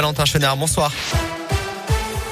Valentin Chenard, bonsoir.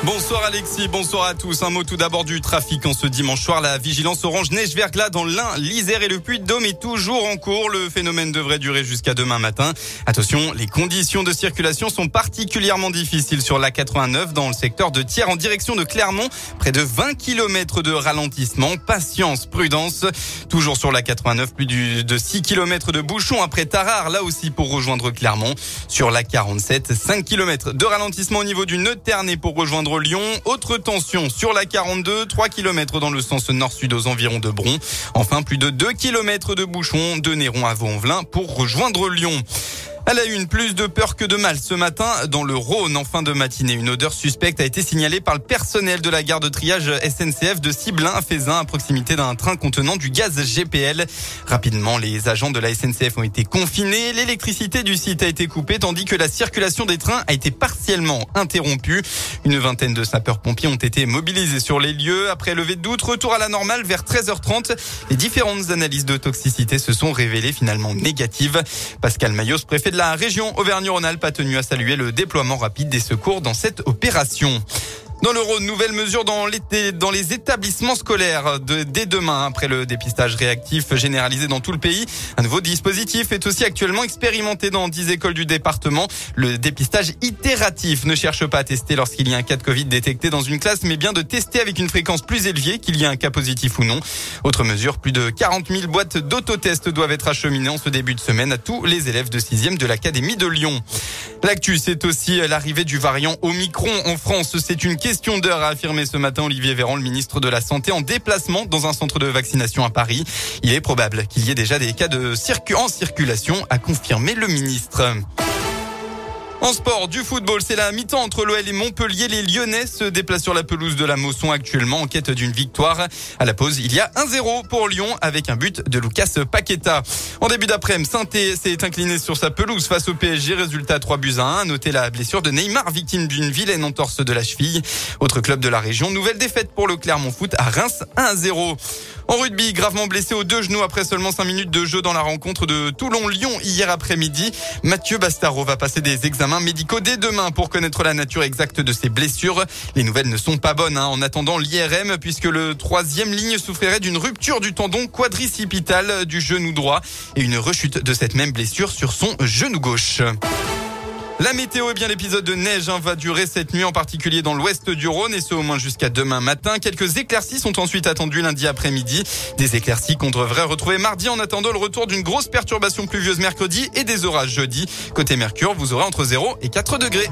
Bonsoir Alexis, bonsoir à tous. Un mot tout d'abord du trafic en ce dimanche soir. La vigilance orange neige verglas dans l'Ain, l'Isère et le Puy-de-Dôme est toujours en cours. Le phénomène devrait durer jusqu'à demain matin. Attention, les conditions de circulation sont particulièrement difficiles sur la 89 dans le secteur de Thiers en direction de Clermont. Près de 20 km de ralentissement. Patience, prudence. Toujours sur la 89, plus de 6 km de bouchons après Tarare, là aussi pour rejoindre Clermont. Sur la 47, 5 km de ralentissement au niveau du nœud pour rejoindre Lyon. Autre tension sur la 42, 3 km dans le sens nord-sud aux environs de Bron. Enfin, plus de 2 km de bouchons de Néron à Vaux-en-Velin pour rejoindre Lyon. À la une, plus de peur que de mal ce matin dans le Rhône en fin de matinée. Une odeur suspecte a été signalée par le personnel de la gare de triage SNCF de Ciblin à Fézin à proximité d'un train contenant du gaz GPL. Rapidement, les agents de la SNCF ont été confinés. L'électricité du site a été coupée tandis que la circulation des trains a été partiellement interrompue. Une vingtaine de sapeurs-pompiers ont été mobilisés sur les lieux. Après levé de doute, retour à la normale vers 13h30. Les différentes analyses de toxicité se sont révélées finalement négatives. Pascal Mayos, préfet de la région Auvergne-Rhône-Alpes a tenu à saluer le déploiement rapide des secours dans cette opération. Dans le Rhône, nouvelle mesure dans les, établissements scolaires dès demain. Après le dépistage réactif généralisé dans tout le pays, un nouveau dispositif est aussi actuellement expérimenté dans 10 écoles du département. Le dépistage itératif ne cherche pas à tester lorsqu'il y a un cas de Covid détecté dans une classe, mais bien de tester avec une fréquence plus élevée qu'il y a un cas positif ou non. Autre mesure, plus de 40 000 boîtes d'autotest doivent être acheminées en ce début de semaine à tous les élèves de 6e de l'Académie de Lyon. L'actu, c'est aussi l'arrivée du variant Omicron en France. C'est une d'heure, a affirmé ce matin Olivier Véran, le ministre de la Santé, en déplacement dans un centre de vaccination à Paris. Il est probable qu'il y ait déjà des cas de en circulation, a confirmé le ministre. En sport, du football, c'est la mi-temps entre l'OL et Montpellier. Les Lyonnais se déplacent sur la pelouse de la Mosson actuellement en quête d'une victoire. À la pause, il y a 1-0 pour Lyon avec un but de Lucas Paqueta. En début d'après-midi, saint s'est incliné sur sa pelouse face au PSG. Résultat 3 buts à 1. Notez la blessure de Neymar, victime d'une vilaine entorse de la cheville. Autre club de la région, nouvelle défaite pour le Clermont Foot à Reims 1-0. En rugby, gravement blessé aux deux genoux après seulement 5 minutes de jeu dans la rencontre de Toulon-Lyon hier après-midi. Mathieu Bastaro va passer des examens médicaux dès demain pour connaître la nature exacte de ses blessures. Les nouvelles ne sont pas bonnes hein, en attendant l'IRM puisque le troisième ligne souffrirait d'une rupture du tendon quadricipital du genou droit et une rechute de cette même blessure sur son genou gauche. La météo, et bien l'épisode de neige hein, va durer cette nuit, en particulier dans l'ouest du Rhône, et ce au moins jusqu'à demain matin. Quelques éclaircies sont ensuite attendues lundi après-midi. Des éclaircies qu'on devrait retrouver mardi en attendant le retour d'une grosse perturbation pluvieuse mercredi et des orages jeudi. Côté Mercure, vous aurez entre 0 et 4 degrés.